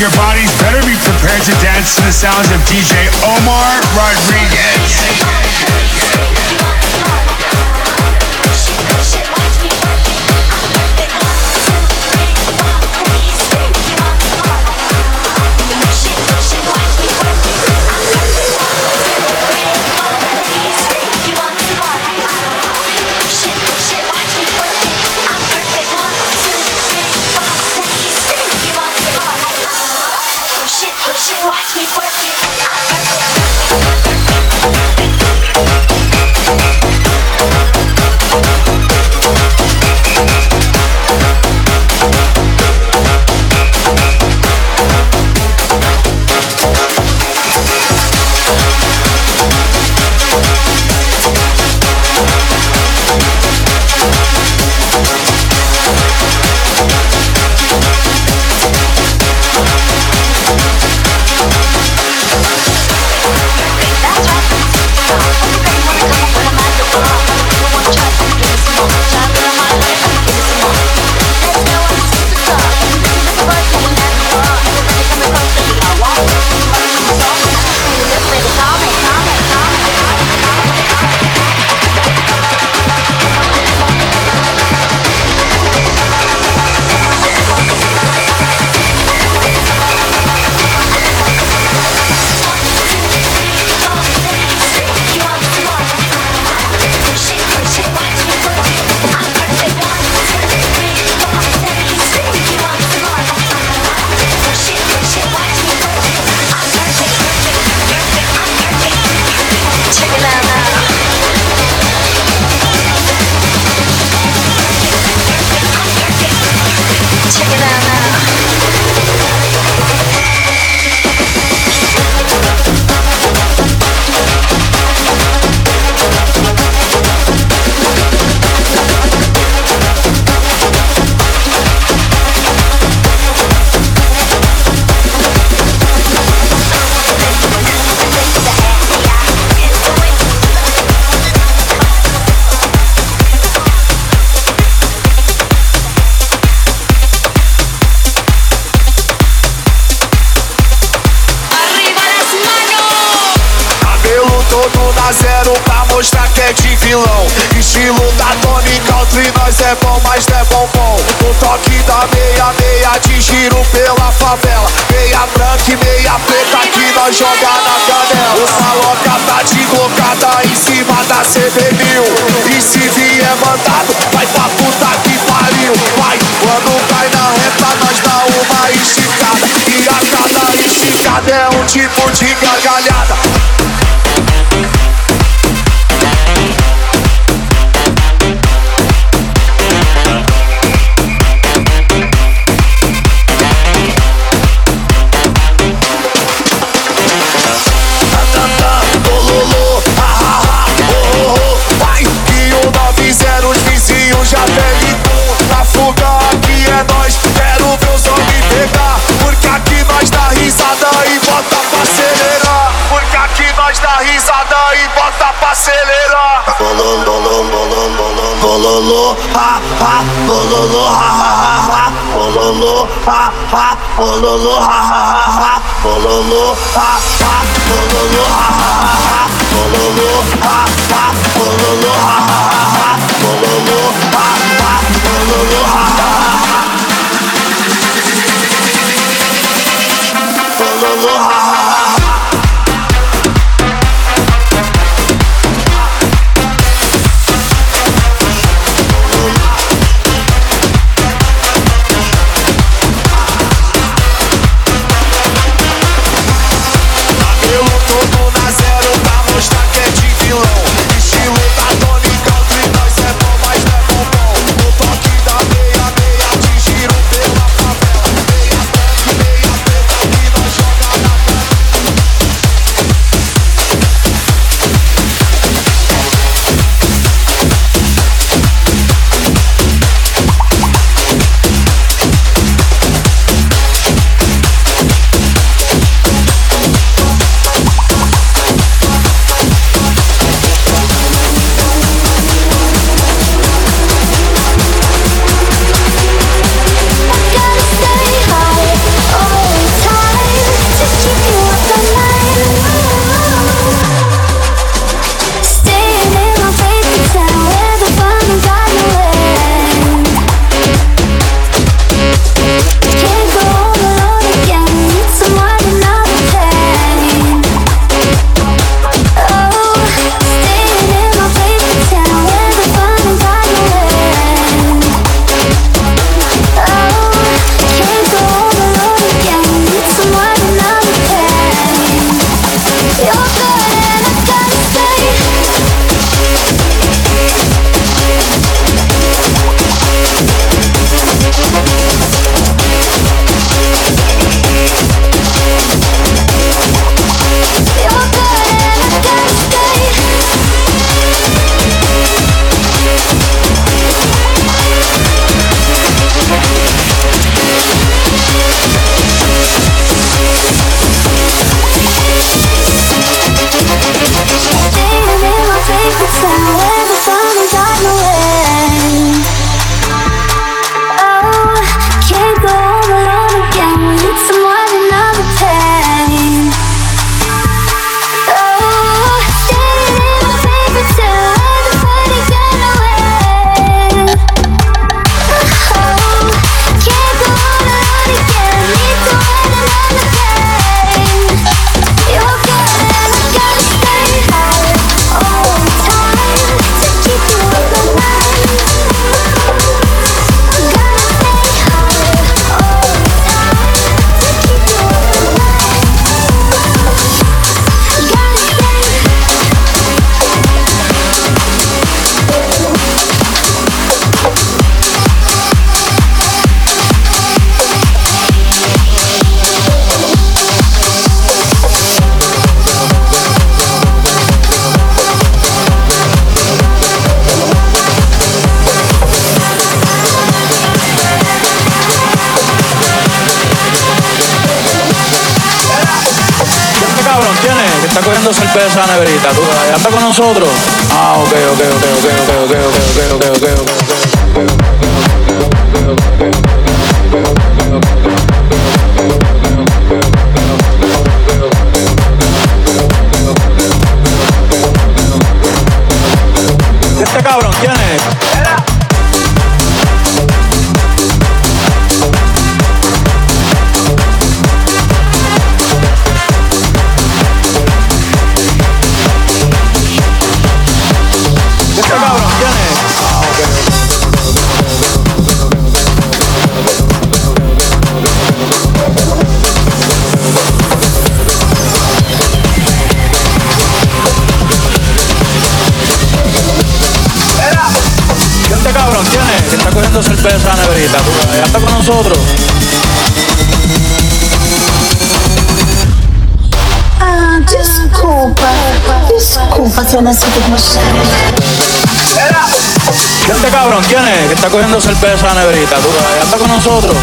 your bodies better be prepared to dance to the sounds of DJ Omar Rodriguez. you watch me work it. Vamos na zero pra mostrar que é de vilão. Estilo da Tony Country, nós é bom, mas não é bombom. o toque da meia, meia de giro pela favela. Meia branca e meia preta que nós joga na canela. Essa louca tá de glocada em cima da CB1000. E se vier mandado, vai pra puta que pariu. Vai, quando cai na reta, nós dá uma esticada. E a cada esticada é um tipo de gargalhada. bota pra acelerar. rompe esa tú anda con nosotros. Ah, ok, ok, ok, ok, ok, ok, ok, ok, ok, Este cabrón, ¿quién es? comiéndose el peso está con nosotros. Ah, disculpa, disculpa com você. Este cabrón, ¿quién es? Que está cogiéndose el a la. Ya está con nosotros.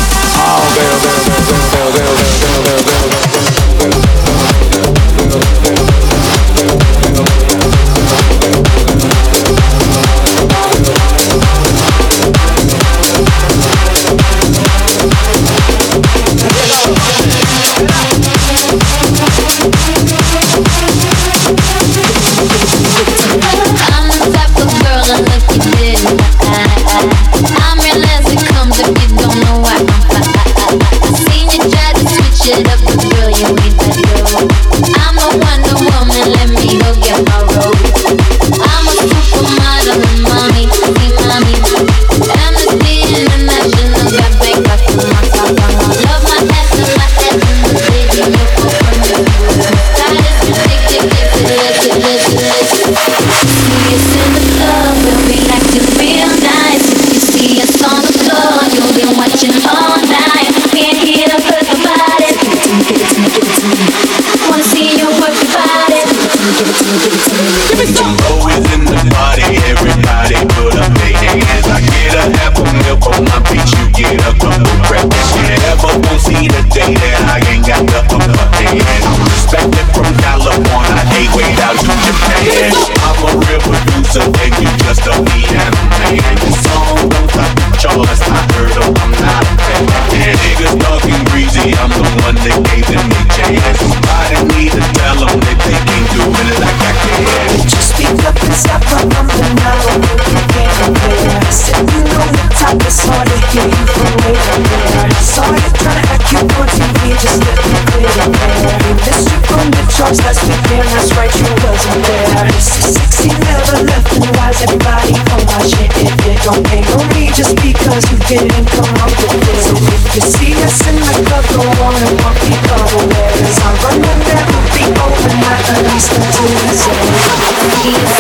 beginning, come out the. So if you see us in the club, go wanna walk the other way. Cause I run that will be overnight at least until the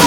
end.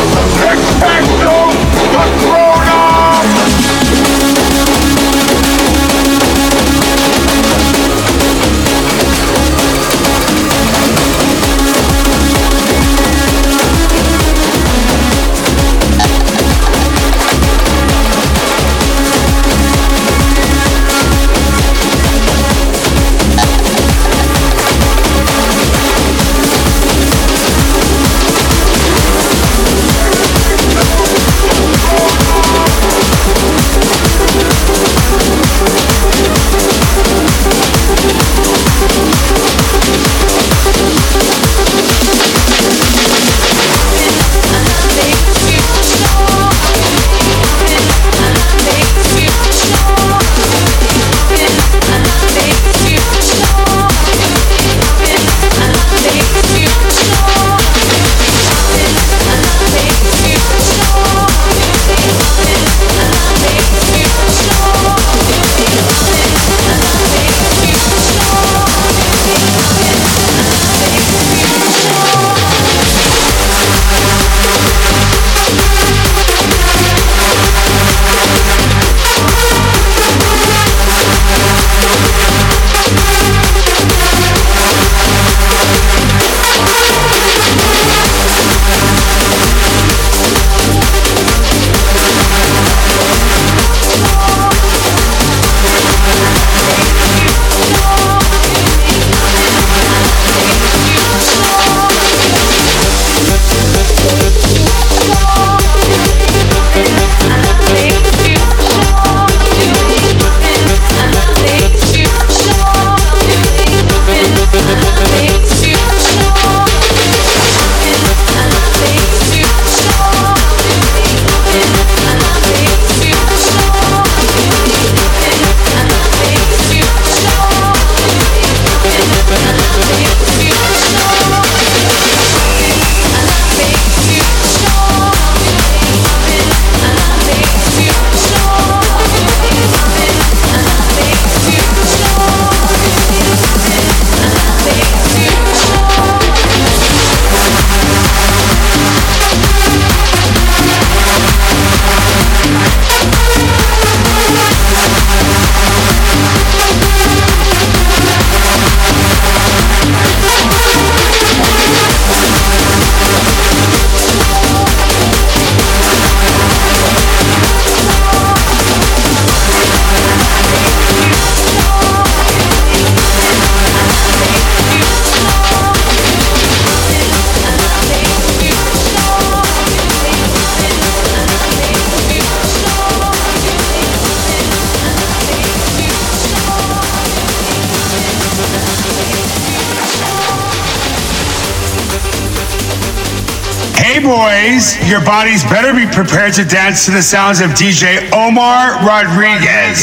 Boys, your bodies better be prepared to dance to the sounds of DJ Omar Rodriguez.